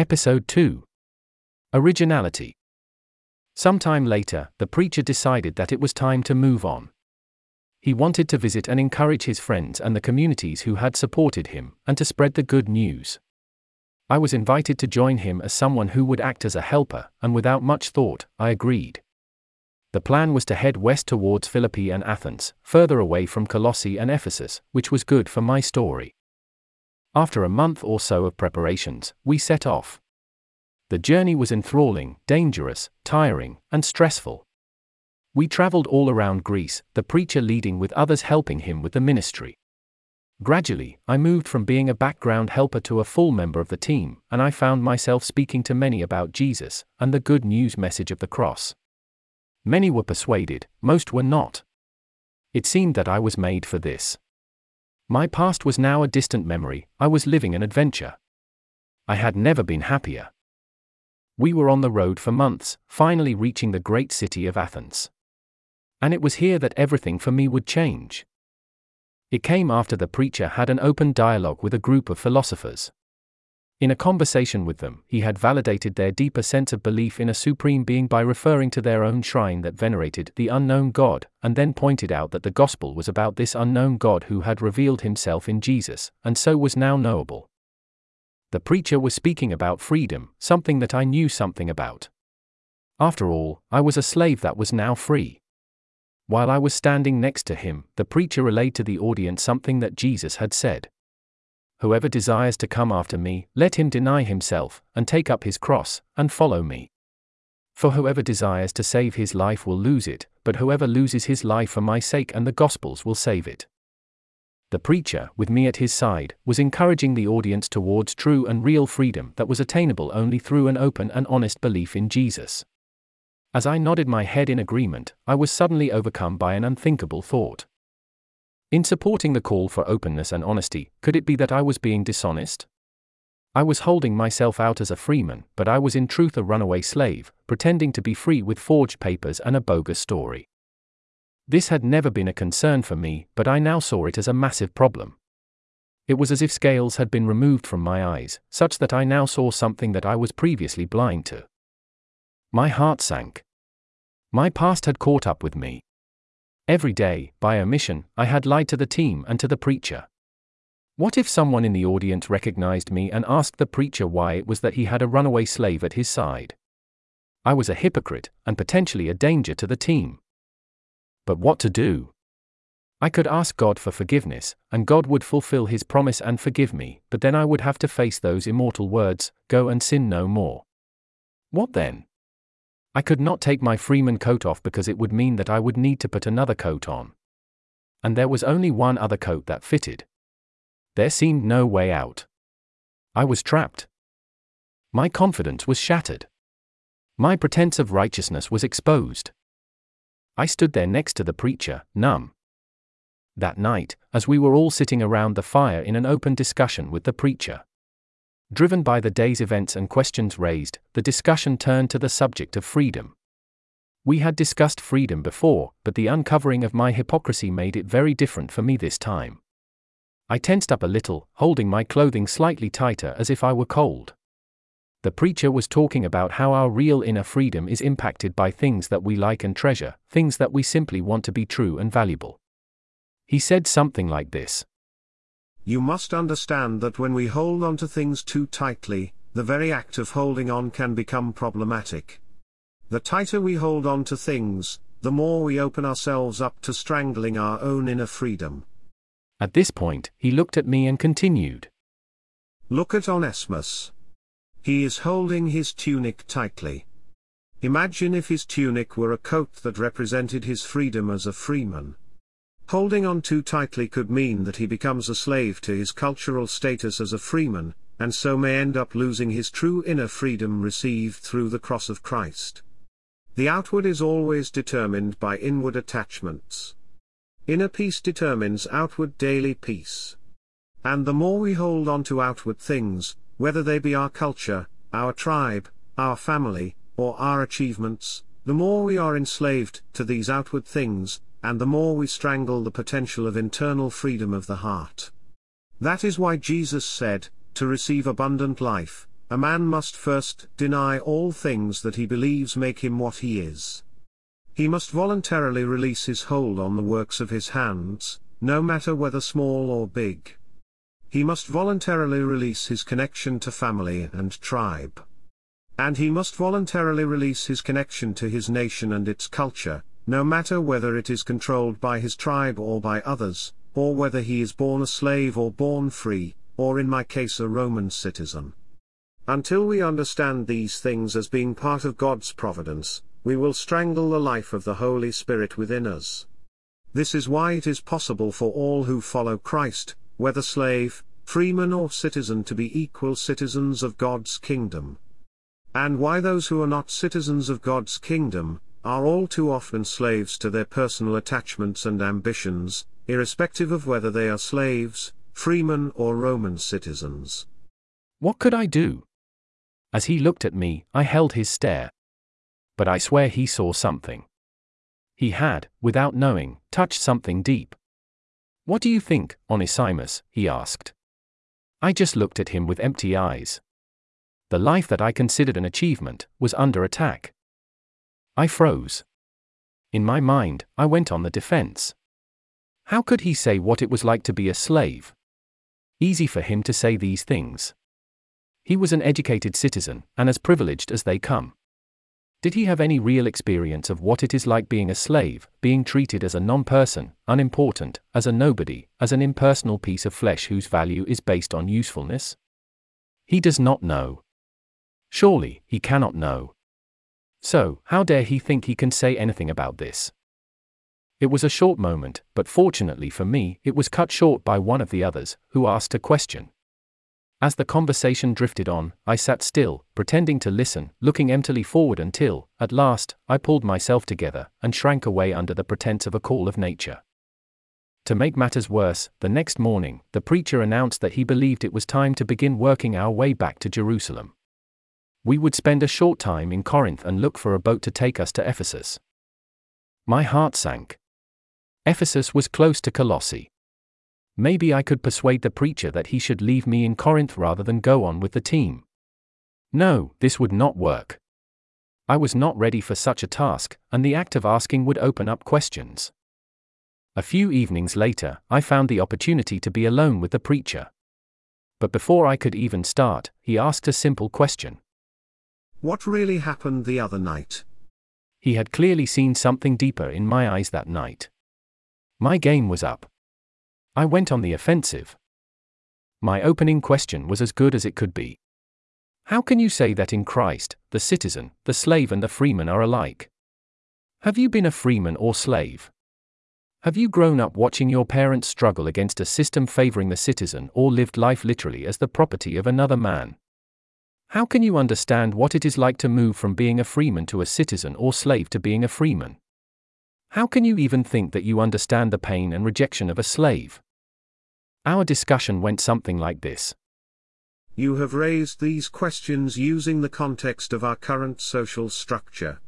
Episode 2 Originality. Sometime later, the preacher decided that it was time to move on. He wanted to visit and encourage his friends and the communities who had supported him, and to spread the good news. I was invited to join him as someone who would act as a helper, and without much thought, I agreed. The plan was to head west towards Philippi and Athens, further away from Colossae and Ephesus, which was good for my story. After a month or so of preparations, we set off. The journey was enthralling, dangerous, tiring, and stressful. We traveled all around Greece, the preacher leading with others helping him with the ministry. Gradually, I moved from being a background helper to a full member of the team, and I found myself speaking to many about Jesus and the good news message of the cross. Many were persuaded, most were not. It seemed that I was made for this. My past was now a distant memory, I was living an adventure. I had never been happier. We were on the road for months, finally reaching the great city of Athens. And it was here that everything for me would change. It came after the preacher had an open dialogue with a group of philosophers. In a conversation with them, he had validated their deeper sense of belief in a supreme being by referring to their own shrine that venerated the unknown God, and then pointed out that the gospel was about this unknown God who had revealed himself in Jesus, and so was now knowable. The preacher was speaking about freedom, something that I knew something about. After all, I was a slave that was now free. While I was standing next to him, the preacher relayed to the audience something that Jesus had said. Whoever desires to come after me, let him deny himself, and take up his cross, and follow me. For whoever desires to save his life will lose it, but whoever loses his life for my sake and the gospel's will save it. The preacher, with me at his side, was encouraging the audience towards true and real freedom that was attainable only through an open and honest belief in Jesus. As I nodded my head in agreement, I was suddenly overcome by an unthinkable thought. In supporting the call for openness and honesty, could it be that I was being dishonest? I was holding myself out as a freeman, but I was in truth a runaway slave, pretending to be free with forged papers and a bogus story. This had never been a concern for me, but I now saw it as a massive problem. It was as if scales had been removed from my eyes, such that I now saw something that I was previously blind to. My heart sank. My past had caught up with me. Every day, by omission, I had lied to the team and to the preacher. What if someone in the audience recognized me and asked the preacher why it was that he had a runaway slave at his side? I was a hypocrite, and potentially a danger to the team. But what to do? I could ask God for forgiveness, and God would fulfill his promise and forgive me, but then I would have to face those immortal words Go and sin no more. What then? I could not take my freeman coat off because it would mean that I would need to put another coat on. And there was only one other coat that fitted. There seemed no way out. I was trapped. My confidence was shattered. My pretense of righteousness was exposed. I stood there next to the preacher, numb. That night, as we were all sitting around the fire in an open discussion with the preacher, Driven by the day's events and questions raised, the discussion turned to the subject of freedom. We had discussed freedom before, but the uncovering of my hypocrisy made it very different for me this time. I tensed up a little, holding my clothing slightly tighter as if I were cold. The preacher was talking about how our real inner freedom is impacted by things that we like and treasure, things that we simply want to be true and valuable. He said something like this you must understand that when we hold on to things too tightly, the very act of holding on can become problematic. The tighter we hold on to things, the more we open ourselves up to strangling our own inner freedom. At this point, he looked at me and continued. Look at Onesimus. He is holding his tunic tightly. Imagine if his tunic were a coat that represented his freedom as a freeman. Holding on too tightly could mean that he becomes a slave to his cultural status as a freeman, and so may end up losing his true inner freedom received through the cross of Christ. The outward is always determined by inward attachments. Inner peace determines outward daily peace. And the more we hold on to outward things, whether they be our culture, our tribe, our family, or our achievements, the more we are enslaved to these outward things, and the more we strangle the potential of internal freedom of the heart. That is why Jesus said, to receive abundant life, a man must first deny all things that he believes make him what he is. He must voluntarily release his hold on the works of his hands, no matter whether small or big. He must voluntarily release his connection to family and tribe. And he must voluntarily release his connection to his nation and its culture, no matter whether it is controlled by his tribe or by others, or whether he is born a slave or born free, or in my case a Roman citizen. Until we understand these things as being part of God's providence, we will strangle the life of the Holy Spirit within us. This is why it is possible for all who follow Christ, whether slave, freeman or citizen to be equal citizens of God's kingdom. And why those who are not citizens of God's kingdom, are all too often slaves to their personal attachments and ambitions, irrespective of whether they are slaves, freemen or Roman citizens. What could I do? As he looked at me, I held his stare. But I swear he saw something. He had, without knowing, touched something deep. What do you think, Onesimus? he asked. I just looked at him with empty eyes the life that I considered an achievement, was under attack. I froze. In my mind, I went on the defense. How could he say what it was like to be a slave? Easy for him to say these things. He was an educated citizen, and as privileged as they come. Did he have any real experience of what it is like being a slave, being treated as a non person, unimportant, as a nobody, as an impersonal piece of flesh whose value is based on usefulness? He does not know. Surely, he cannot know. So, how dare he think he can say anything about this? It was a short moment, but fortunately for me, it was cut short by one of the others, who asked a question. As the conversation drifted on, I sat still, pretending to listen, looking emptily forward until, at last, I pulled myself together and shrank away under the pretense of a call of nature. To make matters worse, the next morning, the preacher announced that he believed it was time to begin working our way back to Jerusalem. We would spend a short time in Corinth and look for a boat to take us to Ephesus. My heart sank. Ephesus was close to Colossae. Maybe I could persuade the preacher that he should leave me in Corinth rather than go on with the team. No, this would not work. I was not ready for such a task, and the act of asking would open up questions. A few evenings later, I found the opportunity to be alone with the preacher. But before I could even start, he asked a simple question what really happened the other night? He had clearly seen something deeper in my eyes that night. My game was up. I went on the offensive. My opening question was as good as it could be. How can you say that in Christ, the citizen, the slave, and the freeman are alike? Have you been a freeman or slave? Have you grown up watching your parents struggle against a system favoring the citizen or lived life literally as the property of another man? How can you understand what it is like to move from being a freeman to a citizen or slave to being a freeman? How can you even think that you understand the pain and rejection of a slave? Our discussion went something like this. You have raised these questions using the context of our current social structure.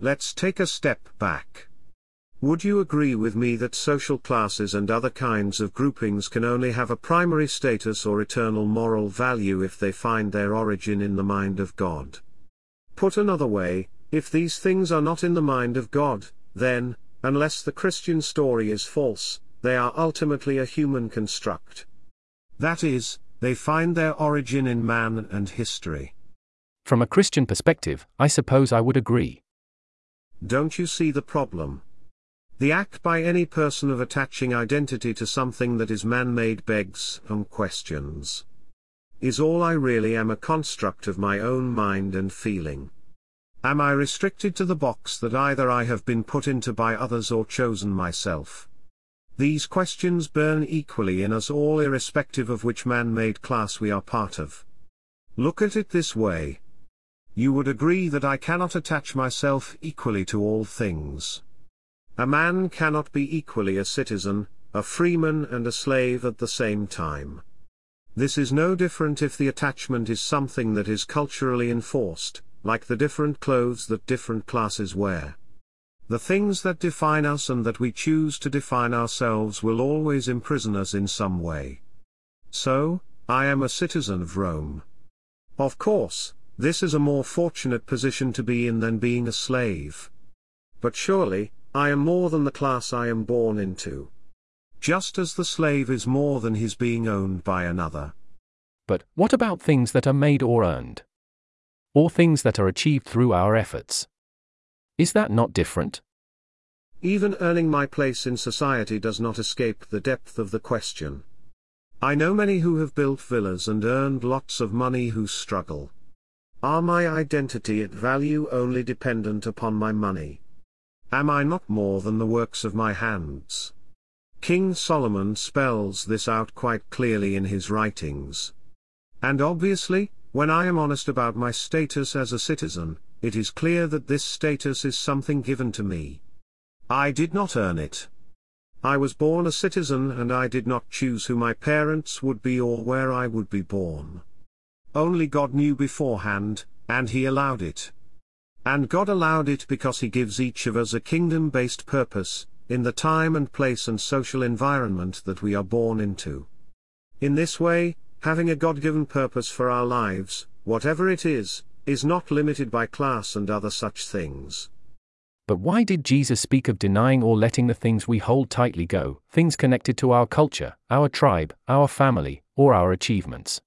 Let's take a step back. Would you agree with me that social classes and other kinds of groupings can only have a primary status or eternal moral value if they find their origin in the mind of God? Put another way, if these things are not in the mind of God, then, unless the Christian story is false, they are ultimately a human construct. That is, they find their origin in man and history. From a Christian perspective, I suppose I would agree. Don't you see the problem? The act by any person of attaching identity to something that is man-made begs and questions. Is all I really am a construct of my own mind and feeling? Am I restricted to the box that either I have been put into by others or chosen myself? These questions burn equally in us all irrespective of which man-made class we are part of. Look at it this way. You would agree that I cannot attach myself equally to all things. A man cannot be equally a citizen, a freeman and a slave at the same time. This is no different if the attachment is something that is culturally enforced, like the different clothes that different classes wear. The things that define us and that we choose to define ourselves will always imprison us in some way. So, I am a citizen of Rome. Of course, this is a more fortunate position to be in than being a slave. But surely, I am more than the class I am born into. Just as the slave is more than his being owned by another. But what about things that are made or earned? Or things that are achieved through our efforts? Is that not different? Even earning my place in society does not escape the depth of the question. I know many who have built villas and earned lots of money who struggle. Are my identity and value only dependent upon my money? Am I not more than the works of my hands? King Solomon spells this out quite clearly in his writings. And obviously, when I am honest about my status as a citizen, it is clear that this status is something given to me. I did not earn it. I was born a citizen and I did not choose who my parents would be or where I would be born. Only God knew beforehand, and He allowed it. And God allowed it because He gives each of us a kingdom based purpose, in the time and place and social environment that we are born into. In this way, having a God given purpose for our lives, whatever it is, is not limited by class and other such things. But why did Jesus speak of denying or letting the things we hold tightly go, things connected to our culture, our tribe, our family, or our achievements?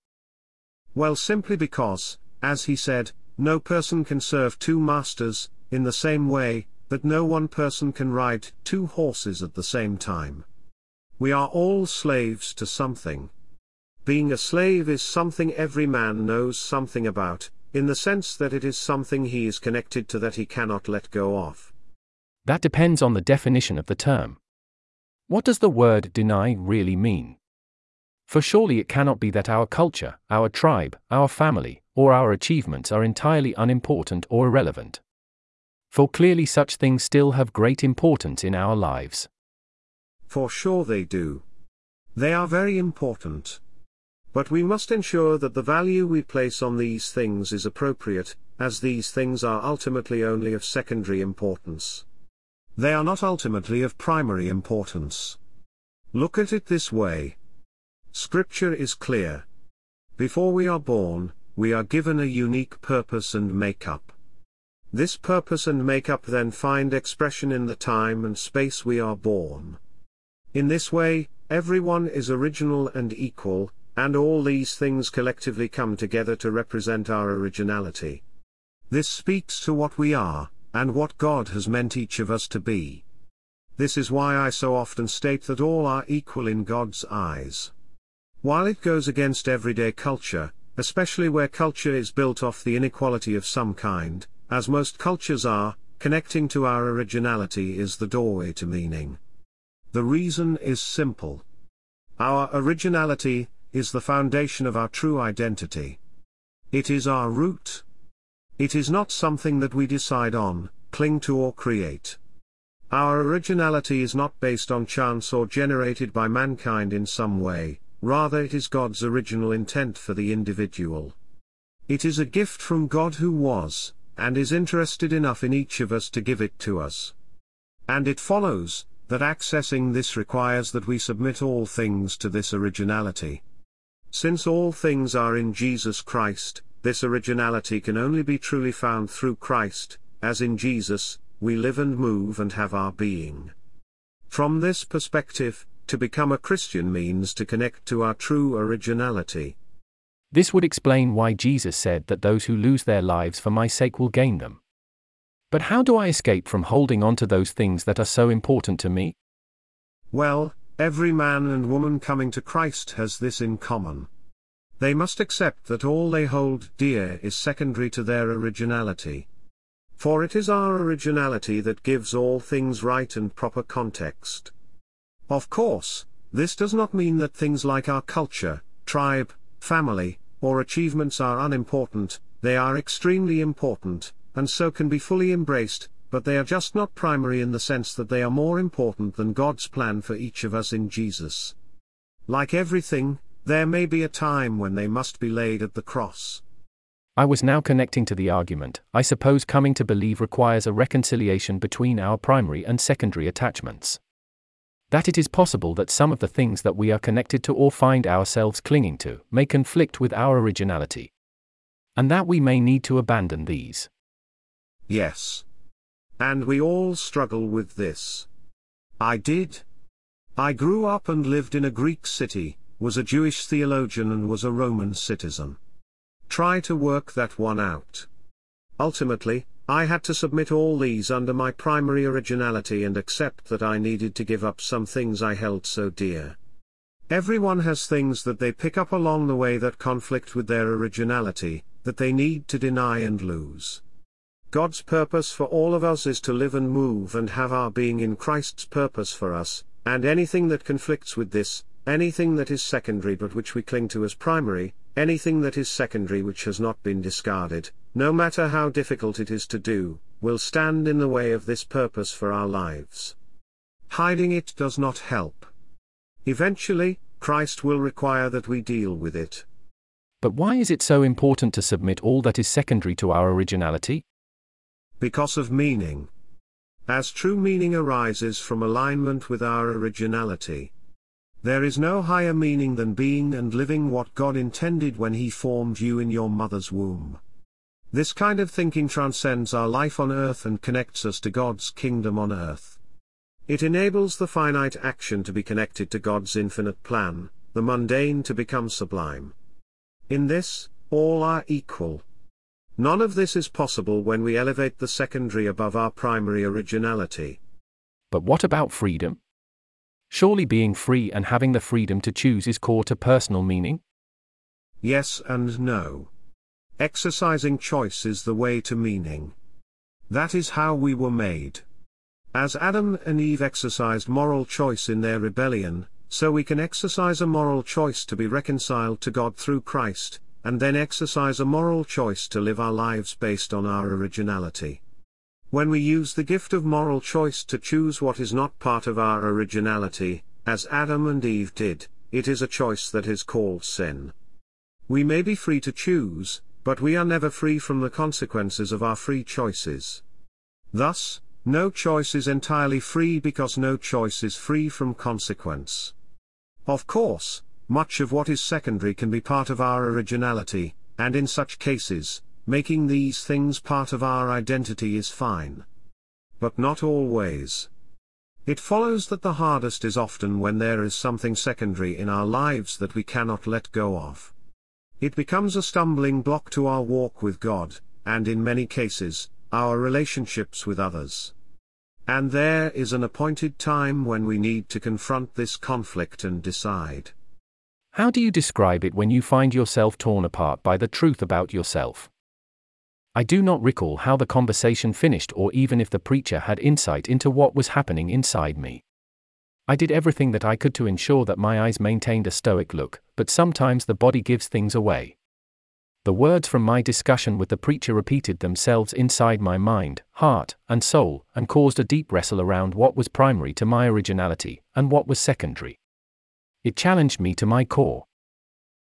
Well, simply because, as he said, no person can serve two masters, in the same way, that no one person can ride two horses at the same time. We are all slaves to something. Being a slave is something every man knows something about, in the sense that it is something he is connected to that he cannot let go of. That depends on the definition of the term. What does the word deny really mean? For surely it cannot be that our culture, our tribe, our family, or our achievements are entirely unimportant or irrelevant. For clearly such things still have great importance in our lives. For sure they do. They are very important. But we must ensure that the value we place on these things is appropriate, as these things are ultimately only of secondary importance. They are not ultimately of primary importance. Look at it this way. Scripture is clear. Before we are born, we are given a unique purpose and makeup. This purpose and makeup then find expression in the time and space we are born. In this way, everyone is original and equal, and all these things collectively come together to represent our originality. This speaks to what we are, and what God has meant each of us to be. This is why I so often state that all are equal in God's eyes. While it goes against everyday culture, especially where culture is built off the inequality of some kind, as most cultures are, connecting to our originality is the doorway to meaning. The reason is simple. Our originality, is the foundation of our true identity. It is our root. It is not something that we decide on, cling to or create. Our originality is not based on chance or generated by mankind in some way, rather it is God's original intent for the individual. It is a gift from God who was, and is interested enough in each of us to give it to us. And it follows, that accessing this requires that we submit all things to this originality. Since all things are in Jesus Christ, this originality can only be truly found through Christ, as in Jesus, we live and move and have our being. From this perspective, to become a Christian means to connect to our true originality. This would explain why Jesus said that those who lose their lives for my sake will gain them. But how do I escape from holding on to those things that are so important to me? Well, Every man and woman coming to Christ has this in common. They must accept that all they hold dear is secondary to their originality. For it is our originality that gives all things right and proper context. Of course, this does not mean that things like our culture, tribe, family, or achievements are unimportant, they are extremely important, and so can be fully embraced, but they are just not primary in the sense that they are more important than God's plan for each of us in Jesus. Like everything, there may be a time when they must be laid at the cross. I was now connecting to the argument. I suppose coming to believe requires a reconciliation between our primary and secondary attachments. That it is possible that some of the things that we are connected to or find ourselves clinging to may conflict with our originality. and that we may need to abandon these. Yes. And we all struggle with this. I did. I grew up and lived in a Greek city, was a Jewish theologian and was a Roman citizen. Try to work that one out. Ultimately, I had to submit all these under my primary originality and accept that I needed to give up some things I held so dear. Everyone has things that they pick up along the way that conflict with their originality, that they need to deny and lose. God's purpose for all of us is to live and move and have our being in Christ's purpose for us, and anything that conflicts with this, anything that is secondary but which we cling to as primary, anything that is secondary which has not been discarded, no matter how difficult it is to do, will stand in the way of this purpose for our lives. Hiding it does not help. Eventually, Christ will require that we deal with it. But why is it so important to submit all that is secondary to our originality? Because of meaning. As true meaning arises from alignment with our originality. There is no higher meaning than being and living what God intended when He formed you in your mother's womb. This kind of thinking transcends our life on earth and connects us to God's kingdom on earth. It enables the finite action to be connected to God's infinite plan, the mundane to become sublime. In this, all are equal. None of this is possible when we elevate the secondary above our primary originality. But what about freedom? Surely being free and having the freedom to choose is core to personal meaning? Yes and no. Exercising choice is the way to meaning. That is how we were made. As Adam and Eve exercised moral choice in their rebellion, so we can exercise a moral choice to be reconciled to God through Christ, and then exercise a moral choice to live our lives based on our originality. When we use the gift of moral choice to choose what is not part of our originality, as Adam and Eve did, it is a choice that is called sin. We may be free to choose, but we are never free from the consequences of our free choices. Thus, no choice is entirely free because no choice is free from consequence. Of course, much of what is secondary can be part of our originality, and in such cases, making these things part of our identity is fine. But not always. It follows that the hardest is often when there is something secondary in our lives that we cannot let go of. It becomes a stumbling block to our walk with God, and in many cases, our relationships with others. And there is an appointed time when we need to confront this conflict and decide. How do you describe it when you find yourself torn apart by the truth about yourself? I do not recall how the conversation finished or even if the preacher had insight into what was happening inside me. I did everything that I could to ensure that my eyes maintained a stoic look, but sometimes the body gives things away. The words from my discussion with the preacher repeated themselves inside my mind, heart, and soul, and caused a deep wrestle around what was primary to my originality, and what was secondary. It challenged me to my core.